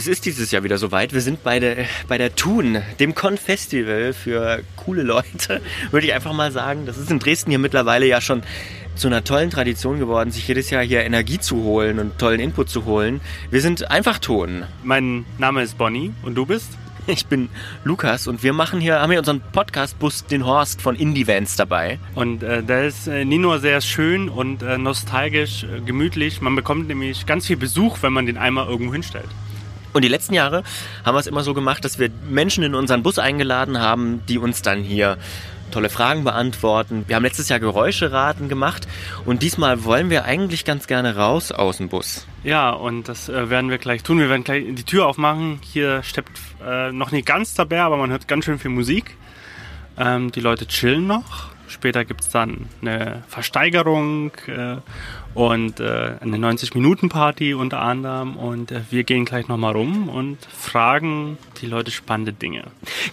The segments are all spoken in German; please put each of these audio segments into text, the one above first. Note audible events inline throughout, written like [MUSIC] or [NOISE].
Es ist dieses Jahr wieder soweit. Wir sind bei der, bei der Thun, dem Con-Festival für coole Leute, [LAUGHS] würde ich einfach mal sagen. Das ist in Dresden hier mittlerweile ja schon zu einer tollen Tradition geworden, sich jedes Jahr hier Energie zu holen und tollen Input zu holen. Wir sind einfach Ton. Mein Name ist Bonnie und du bist? Ich bin Lukas und wir machen hier, haben hier unseren Podcast-Bus, den Horst von Indie Vans dabei. Und äh, der ist äh, nie nur sehr schön und äh, nostalgisch, äh, gemütlich. Man bekommt nämlich ganz viel Besuch, wenn man den einmal irgendwo hinstellt. Und die letzten Jahre haben wir es immer so gemacht, dass wir Menschen in unseren Bus eingeladen haben, die uns dann hier tolle Fragen beantworten. Wir haben letztes Jahr Geräuscheraten gemacht und diesmal wollen wir eigentlich ganz gerne raus aus dem Bus. Ja, und das äh, werden wir gleich tun. Wir werden gleich die Tür aufmachen. Hier steppt äh, noch nicht ganz dabei, aber man hört ganz schön viel Musik. Ähm, die Leute chillen noch. Später gibt es dann eine Versteigerung äh, und äh, eine 90-Minuten-Party unter anderem. Und äh, wir gehen gleich nochmal rum und fragen die Leute spannende Dinge.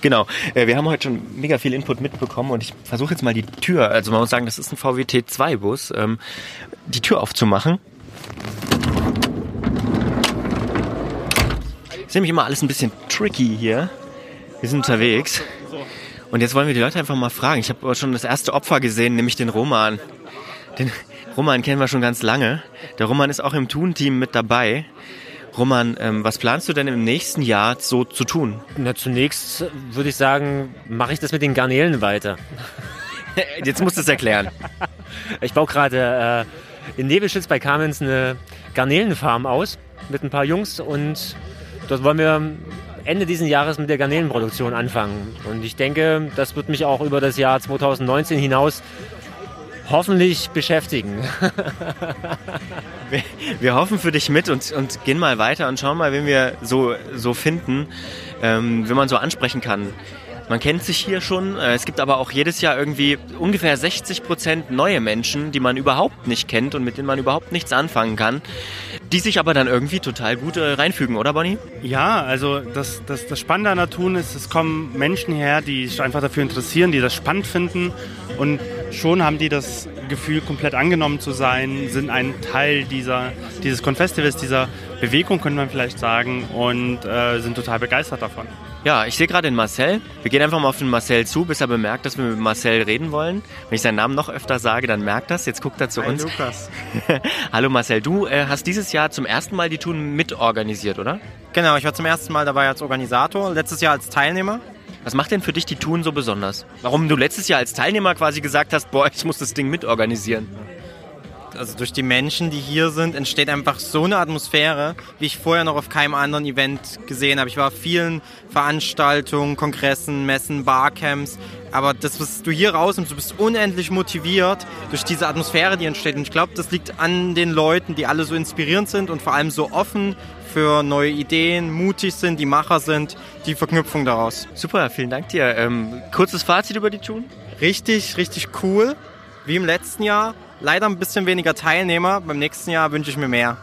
Genau, äh, wir haben heute schon mega viel Input mitbekommen und ich versuche jetzt mal die Tür, also man muss sagen, das ist ein VWT2-Bus, ähm, die Tür aufzumachen. ist nämlich immer alles ein bisschen tricky hier. Wir sind unterwegs. Und jetzt wollen wir die Leute einfach mal fragen. Ich habe schon das erste Opfer gesehen, nämlich den Roman. Den Roman kennen wir schon ganz lange. Der Roman ist auch im Tun-Team mit dabei. Roman, ähm, was planst du denn im nächsten Jahr so zu tun? Na, zunächst würde ich sagen, mache ich das mit den Garnelen weiter. [LAUGHS] Jetzt musst du es erklären. Ich baue gerade äh, in Nebelschütz bei Kamenz eine Garnelenfarm aus mit ein paar Jungs und dort wollen wir Ende dieses Jahres mit der Garnelenproduktion anfangen. Und ich denke, das wird mich auch über das Jahr 2019 hinaus hoffentlich beschäftigen. [LAUGHS] wir, wir, hoffen für dich mit und, und gehen mal weiter und schauen mal, wen wir so, so finden, ähm, wenn man so ansprechen kann. Man kennt sich hier schon. Äh, es gibt aber auch jedes Jahr irgendwie ungefähr 60 Prozent neue Menschen, die man überhaupt nicht kennt und mit denen man überhaupt nichts anfangen kann, die sich aber dann irgendwie total gut äh, reinfügen, oder Bonnie? Ja, also das, das, das Spannende an der Tun ist, es kommen Menschen her, die sich einfach dafür interessieren, die das spannend finden und schon haben die das Gefühl, komplett angenommen zu sein, sind ein Teil dieser, dieses Confestivals, dieser Bewegung, könnte man vielleicht sagen, und äh, sind total begeistert davon. Ja, ich sehe gerade den Marcel. Wir gehen einfach mal auf den Marcel zu, bis er bemerkt, dass wir mit Marcel reden wollen. Wenn ich seinen Namen noch öfter sage, dann merkt das. Jetzt guckt er zu Hi, uns. Lukas. [LAUGHS] Hallo Marcel, du äh, hast dieses Jahr zum ersten Mal die Tun mitorganisiert, oder? Genau, ich war zum ersten Mal dabei als Organisator, letztes Jahr als Teilnehmer. Was macht denn für dich die Tun so besonders? Warum du letztes Jahr als Teilnehmer quasi gesagt hast, boah, ich muss das Ding mitorganisieren? Also durch die Menschen, die hier sind, entsteht einfach so eine Atmosphäre, wie ich vorher noch auf keinem anderen Event gesehen habe. Ich war auf vielen Veranstaltungen, Kongressen, Messen, Barcamps. Aber das, was du hier rausnimmst, du bist unendlich motiviert durch diese Atmosphäre, die entsteht. Und ich glaube, das liegt an den Leuten, die alle so inspirierend sind und vor allem so offen für neue Ideen, mutig sind, die Macher sind, die Verknüpfung daraus. Super, vielen Dank dir. Ähm, kurzes Fazit über die Tun? Richtig, richtig cool. Wie im letzten Jahr. Leider ein bisschen weniger Teilnehmer. Beim nächsten Jahr wünsche ich mir mehr.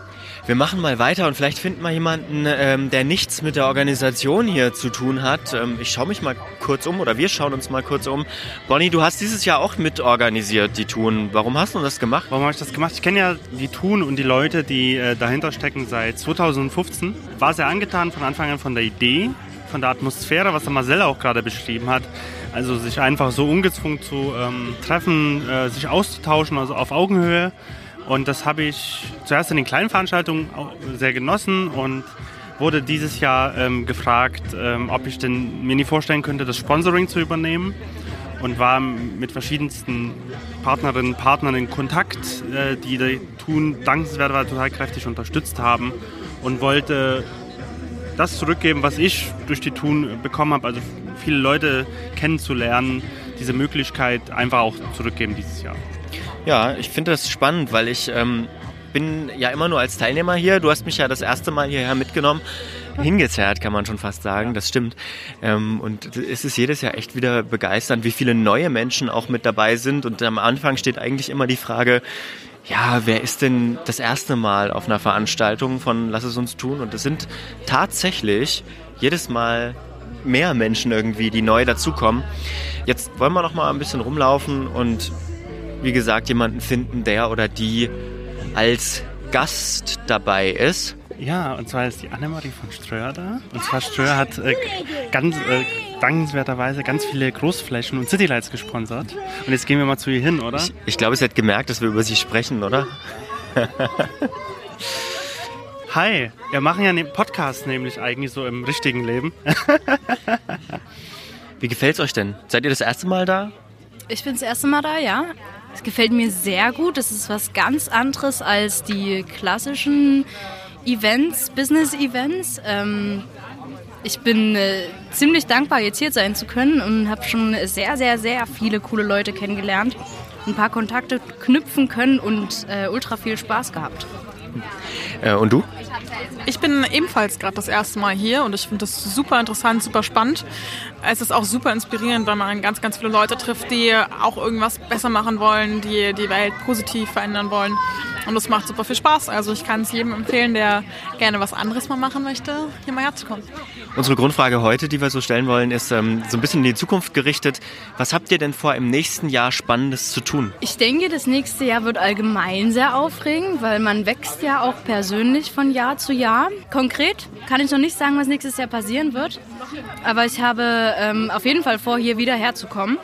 Wir machen mal weiter und vielleicht finden wir jemanden, ähm, der nichts mit der Organisation hier zu tun hat. Ähm, ich schaue mich mal kurz um oder wir schauen uns mal kurz um. Bonnie, du hast dieses Jahr auch mitorganisiert, die Tun. Warum hast du das gemacht? Warum habe ich das gemacht? Ich kenne ja die Tun und die Leute, die äh, dahinter stecken seit 2015. War sehr angetan von Anfang an von der Idee, von der Atmosphäre, was der Marcel auch gerade beschrieben hat. Also sich einfach so ungezwungen zu ähm, treffen, äh, sich auszutauschen, also auf Augenhöhe. Und das habe ich zuerst in den kleinen Veranstaltungen sehr genossen und wurde dieses Jahr ähm, gefragt, ähm, ob ich denn mir nie vorstellen könnte, das Sponsoring zu übernehmen und war mit verschiedensten Partnerinnen und Partnern in Kontakt, äh, die die Tun dankenswerterweise total kräftig unterstützt haben und wollte das zurückgeben, was ich durch die Tun bekommen habe, also viele Leute kennenzulernen, diese Möglichkeit einfach auch zurückgeben dieses Jahr. Ja, ich finde das spannend, weil ich ähm, bin ja immer nur als Teilnehmer hier. Du hast mich ja das erste Mal hierher mitgenommen. Hingezerrt, kann man schon fast sagen, das stimmt. Ähm, und es ist jedes Jahr echt wieder begeisternd, wie viele neue Menschen auch mit dabei sind. Und am Anfang steht eigentlich immer die Frage, ja, wer ist denn das erste Mal auf einer Veranstaltung von Lass es uns tun? Und es sind tatsächlich jedes Mal mehr Menschen irgendwie, die neu dazukommen. Jetzt wollen wir noch mal ein bisschen rumlaufen und wie gesagt, jemanden finden, der oder die als Gast dabei ist. Ja, und zwar ist die Annemarie von Ströer da. Und zwar Ströer hat äh, ganz äh, dankenswerterweise ganz viele Großflächen und Citylights gesponsert. Und jetzt gehen wir mal zu ihr hin, oder? Ich, ich glaube, sie hat gemerkt, dass wir über sie sprechen, oder? [LAUGHS] Hi, wir machen ja einen Podcast nämlich eigentlich so im richtigen Leben. [LAUGHS] Wie gefällt's euch denn? Seid ihr das erste Mal da? Ich bin das erste Mal da, ja. Es gefällt mir sehr gut. Es ist was ganz anderes als die klassischen Events, Business-Events. Ähm, ich bin äh, ziemlich dankbar, jetzt hier sein zu können und habe schon sehr, sehr, sehr viele coole Leute kennengelernt, ein paar Kontakte knüpfen können und äh, ultra viel Spaß gehabt. Äh, und du? Ich bin ebenfalls gerade das erste Mal hier und ich finde das super interessant, super spannend. Es ist auch super inspirierend, weil man ganz, ganz viele Leute trifft, die auch irgendwas besser machen wollen, die die Welt positiv verändern wollen. Und es macht super viel Spaß. Also ich kann es jedem empfehlen, der gerne was anderes mal machen möchte, hier mal herzukommen. Unsere Grundfrage heute, die wir so stellen wollen, ist ähm, so ein bisschen in die Zukunft gerichtet. Was habt ihr denn vor, im nächsten Jahr Spannendes zu tun? Ich denke, das nächste Jahr wird allgemein sehr aufregend, weil man wächst ja auch persönlich von Jahr zu Jahr. Konkret kann ich noch nicht sagen, was nächstes Jahr passieren wird. Aber ich habe ähm, auf jeden Fall vor, hier wieder herzukommen.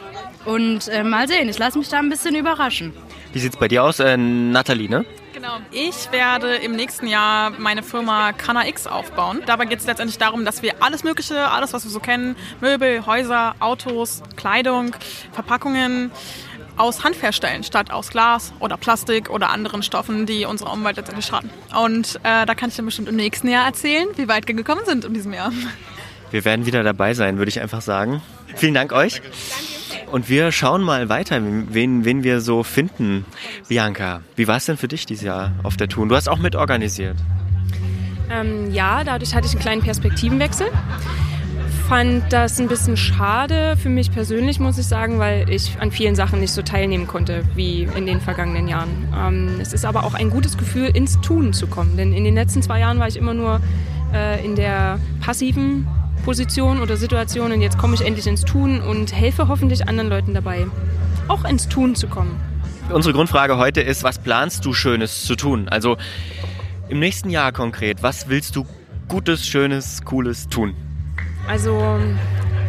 Und äh, mal sehen, ich lasse mich da ein bisschen überraschen. Wie sieht's bei dir aus, äh, Nathalie, ne? Genau. Ich werde im nächsten Jahr meine Firma Kana X aufbauen. Dabei geht es letztendlich darum, dass wir alles Mögliche, alles, was wir so kennen, Möbel, Häuser, Autos, Kleidung, Verpackungen, aus Hand herstellen, statt aus Glas oder Plastik oder anderen Stoffen, die unserer Umwelt letztendlich schaden. Und äh, da kann ich dann bestimmt im nächsten Jahr erzählen, wie weit wir gekommen sind in diesem Jahr. Wir werden wieder dabei sein, würde ich einfach sagen. Vielen Dank euch. Und wir schauen mal weiter, wen, wen wir so finden. Bianca, wie war es denn für dich dieses Jahr auf der Tour? Du hast auch mitorganisiert. Ähm, ja, dadurch hatte ich einen kleinen Perspektivenwechsel. Fand das ein bisschen schade für mich persönlich, muss ich sagen, weil ich an vielen Sachen nicht so teilnehmen konnte wie in den vergangenen Jahren. Ähm, es ist aber auch ein gutes Gefühl, ins Tun zu kommen. Denn in den letzten zwei Jahren war ich immer nur äh, in der passiven Position oder Situation und jetzt komme ich endlich ins Tun und helfe hoffentlich anderen Leuten dabei, auch ins Tun zu kommen. Unsere Grundfrage heute ist, was planst du Schönes zu tun? Also im nächsten Jahr konkret, was willst du Gutes, Schönes, Cooles tun? Also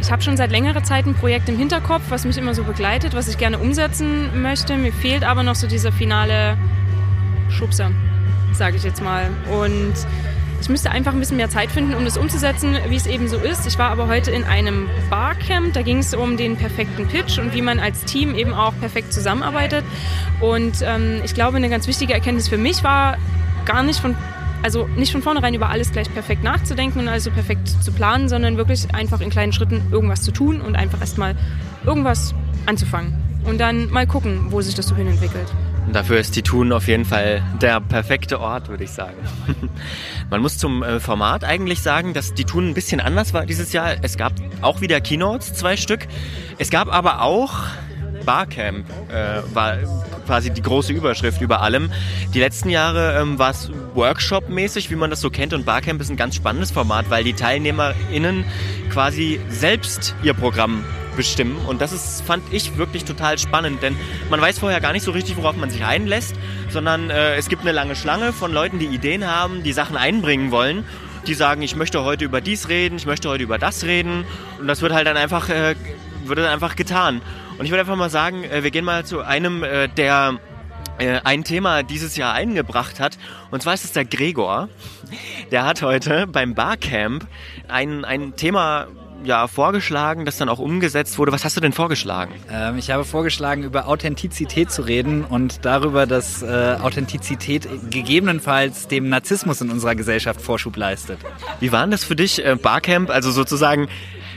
ich habe schon seit längerer Zeit ein Projekt im Hinterkopf, was mich immer so begleitet, was ich gerne umsetzen möchte. Mir fehlt aber noch so dieser finale Schubser, sage ich jetzt mal. Und ich müsste einfach ein bisschen mehr Zeit finden, um das umzusetzen, wie es eben so ist. Ich war aber heute in einem Barcamp, da ging es um den perfekten Pitch und wie man als Team eben auch perfekt zusammenarbeitet. Und ähm, ich glaube, eine ganz wichtige Erkenntnis für mich war, gar nicht von also nicht von vornherein über alles gleich perfekt nachzudenken und also perfekt zu planen, sondern wirklich einfach in kleinen Schritten irgendwas zu tun und einfach erstmal irgendwas anzufangen. Und dann mal gucken, wo sich das so hin entwickelt. Dafür ist die Thun auf jeden Fall der perfekte Ort, würde ich sagen. [LAUGHS] Man muss zum äh, Format eigentlich sagen, dass die Thun ein bisschen anders war dieses Jahr. Es gab auch wieder Keynotes, zwei Stück. Es gab aber auch Barcamp, äh, war quasi die große Überschrift über allem. Die letzten Jahre ähm, war es Workshop-mäßig, wie man das so kennt. Und Barcamp ist ein ganz spannendes Format, weil die TeilnehmerInnen quasi selbst ihr Programm bestimmen. Und das ist, fand ich wirklich total spannend, denn man weiß vorher gar nicht so richtig, worauf man sich einlässt, sondern äh, es gibt eine lange Schlange von Leuten, die Ideen haben, die Sachen einbringen wollen. Die sagen, ich möchte heute über dies reden, ich möchte heute über das reden. Und das wird halt dann einfach, äh, wird dann einfach getan. Und ich würde einfach mal sagen, äh, wir gehen mal zu einem, äh, der äh, ein Thema dieses Jahr eingebracht hat. Und zwar ist es der Gregor. Der hat heute beim Barcamp ein, ein Thema ja, vorgeschlagen, das dann auch umgesetzt wurde. Was hast du denn vorgeschlagen? Ähm, ich habe vorgeschlagen, über Authentizität zu reden und darüber, dass äh, Authentizität gegebenenfalls dem Narzissmus in unserer Gesellschaft Vorschub leistet. Wie war denn das für dich, äh, Barcamp? Also sozusagen,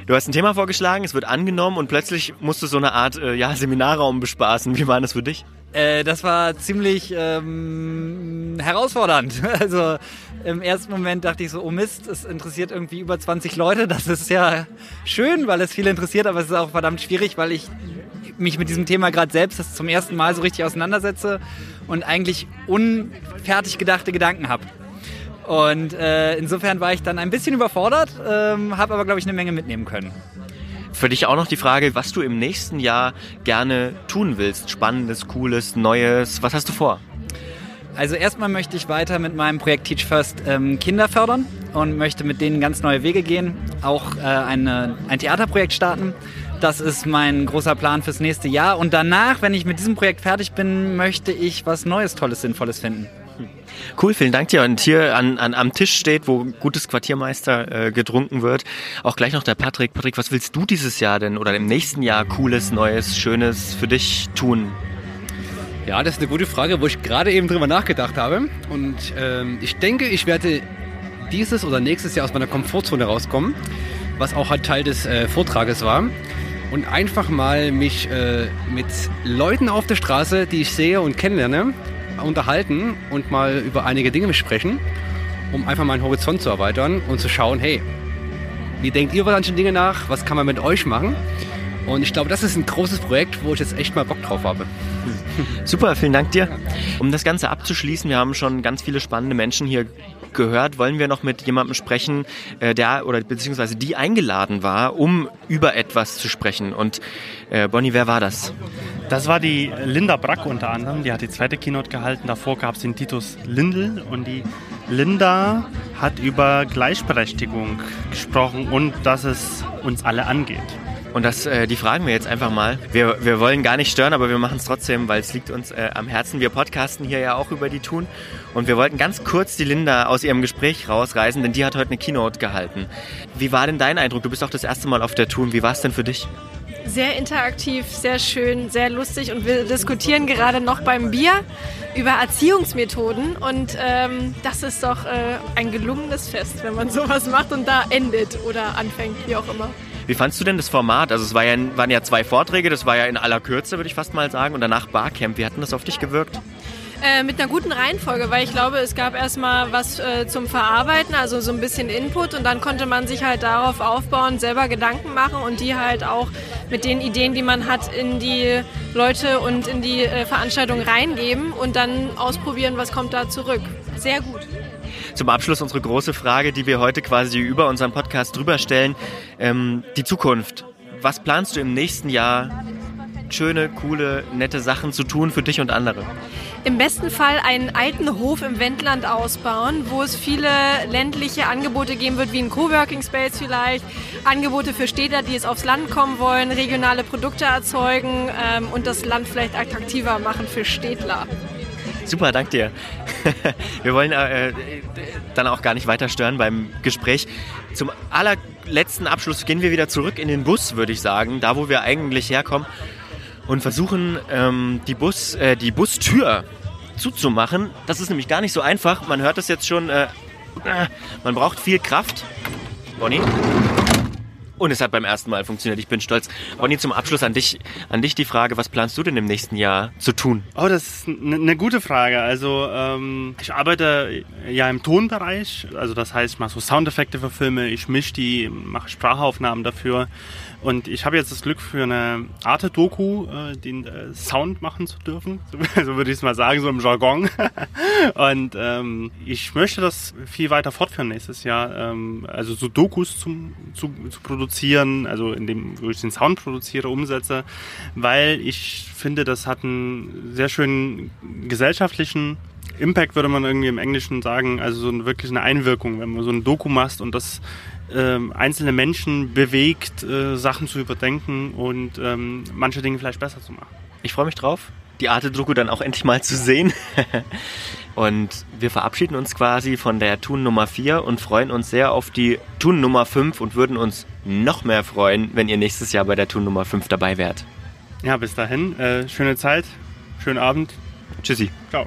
du hast ein Thema vorgeschlagen, es wird angenommen und plötzlich musst du so eine Art äh, ja, Seminarraum bespaßen. Wie war das für dich? Äh, das war ziemlich ähm, herausfordernd. [LAUGHS] Also im ersten Moment dachte ich so, oh Mist, es interessiert irgendwie über 20 Leute. Das ist ja schön, weil es viele interessiert, aber es ist auch verdammt schwierig, weil ich mich mit diesem Thema gerade selbst zum ersten Mal so richtig auseinandersetze und eigentlich unfertig gedachte Gedanken habe. Und äh, insofern war ich dann ein bisschen überfordert, ähm, habe aber, glaube ich, eine Menge mitnehmen können. Für dich auch noch die Frage, was du im nächsten Jahr gerne tun willst. Spannendes, cooles, Neues. Was hast du vor? Also erstmal möchte ich weiter mit meinem Projekt Teach First ähm, Kinder fördern und möchte mit denen ganz neue Wege gehen, auch äh, eine, ein Theaterprojekt starten. Das ist mein großer Plan fürs nächste Jahr. Und danach, wenn ich mit diesem Projekt fertig bin, möchte ich was Neues, Tolles, Sinnvolles finden. Cool, vielen Dank dir. Und hier an, an, am Tisch steht, wo gutes Quartiermeister äh, getrunken wird, auch gleich noch der Patrick. Patrick, was willst du dieses Jahr denn oder im nächsten Jahr Cooles, Neues, Schönes für dich tun? Ja, das ist eine gute Frage, wo ich gerade eben drüber nachgedacht habe. Und ähm, ich denke, ich werde dieses oder nächstes Jahr aus meiner Komfortzone rauskommen, was auch halt Teil des äh, Vortrages war. Und einfach mal mich äh, mit Leuten auf der Straße, die ich sehe und kennenlerne, unterhalten und mal über einige Dinge besprechen, um einfach meinen Horizont zu erweitern und zu schauen, hey, wie denkt ihr über manche Dinge nach? Was kann man mit euch machen? Und ich glaube, das ist ein großes Projekt, wo ich jetzt echt mal Bock drauf habe. [LAUGHS] Super, vielen Dank dir. Um das Ganze abzuschließen, wir haben schon ganz viele spannende Menschen hier gehört, wollen wir noch mit jemandem sprechen, äh, der oder beziehungsweise die eingeladen war, um über etwas zu sprechen. Und äh, Bonnie, wer war das? Das war die Linda Brack unter anderem, die hat die zweite Keynote gehalten. Davor gab es den Titus Lindl und die Linda hat über Gleichberechtigung gesprochen und dass es uns alle angeht. Und das, äh, die fragen wir jetzt einfach mal. Wir, wir wollen gar nicht stören, aber wir machen es trotzdem, weil es liegt uns äh, am Herzen. Wir podcasten hier ja auch über die Tun. Und wir wollten ganz kurz die Linda aus ihrem Gespräch rausreißen, denn die hat heute eine Keynote gehalten. Wie war denn dein Eindruck? Du bist auch das erste Mal auf der Tun. Wie war es denn für dich? Sehr interaktiv, sehr schön, sehr lustig und wir diskutieren gerade noch beim Bier über Erziehungsmethoden und ähm, das ist doch äh, ein gelungenes Fest, wenn man sowas macht und da endet oder anfängt, wie auch immer. Wie fandst du denn das Format? Also es war ja, waren ja zwei Vorträge, das war ja in aller Kürze, würde ich fast mal sagen, und danach Barcamp. Wie hat denn das auf dich gewirkt? Äh, mit einer guten Reihenfolge, weil ich glaube, es gab erstmal was äh, zum Verarbeiten, also so ein bisschen Input und dann konnte man sich halt darauf aufbauen, selber Gedanken machen und die halt auch mit den Ideen, die man hat, in die Leute und in die äh, Veranstaltung reingeben und dann ausprobieren, was kommt da zurück. Sehr gut. Zum Abschluss unsere große Frage, die wir heute quasi über unseren Podcast drüber stellen. Ähm, die Zukunft. Was planst du im nächsten Jahr schöne, coole, nette Sachen zu tun für dich und andere? Im besten Fall einen alten Hof im Wendland ausbauen, wo es viele ländliche Angebote geben wird, wie ein Coworking Space vielleicht, Angebote für Städter, die es aufs Land kommen wollen, regionale Produkte erzeugen ähm, und das Land vielleicht attraktiver machen für Städtler. Super, danke dir. [LAUGHS] Wir wollen äh, dann auch gar nicht weiter stören beim Gespräch. Zum allerletzten Abschluss gehen wir wieder zurück in den Bus, würde ich sagen, da wo wir eigentlich herkommen und versuchen ähm, die, Bus, äh, die Bustür zuzumachen. Das ist nämlich gar nicht so einfach. Man hört es jetzt schon. Äh, man braucht viel Kraft. Bonnie? Und es hat beim ersten Mal funktioniert. Ich bin stolz. Bonnie, zum Abschluss an dich, an dich die Frage, was planst du denn im nächsten Jahr zu tun? Oh, das ist eine ne gute Frage. Also ähm, ich arbeite ja im Tonbereich. Also das heißt, ich mache so Soundeffekte für Filme, ich mische die, mache Sprachaufnahmen dafür. Und ich habe jetzt das Glück für eine Arte-Doku äh, den äh, Sound machen zu dürfen. [LAUGHS] So, würde ich es mal sagen, so im Jargon. [LAUGHS] und ähm, ich möchte das viel weiter fortführen nächstes Jahr. Ähm, also so Dokus zum, zu, zu produzieren, also indem wo ich den Sound produziere, umsetze, weil ich finde, das hat einen sehr schönen gesellschaftlichen Impact würde man irgendwie im Englischen sagen, also so eine, wirklich eine Einwirkung, wenn man so ein Doku machst und das ähm, einzelne Menschen bewegt, äh, Sachen zu überdenken und ähm, manche Dinge vielleicht besser zu machen. Ich freue mich drauf, die Arte-Doku dann auch endlich mal zu sehen. [LAUGHS] und wir verabschieden uns quasi von der Tun Nummer 4 und freuen uns sehr auf die Tun Nummer 5 und würden uns noch mehr freuen, wenn ihr nächstes Jahr bei der Tun Nummer 5 dabei wärt. Ja, bis dahin, äh, schöne Zeit, schönen Abend. Tschüssi. Ciao.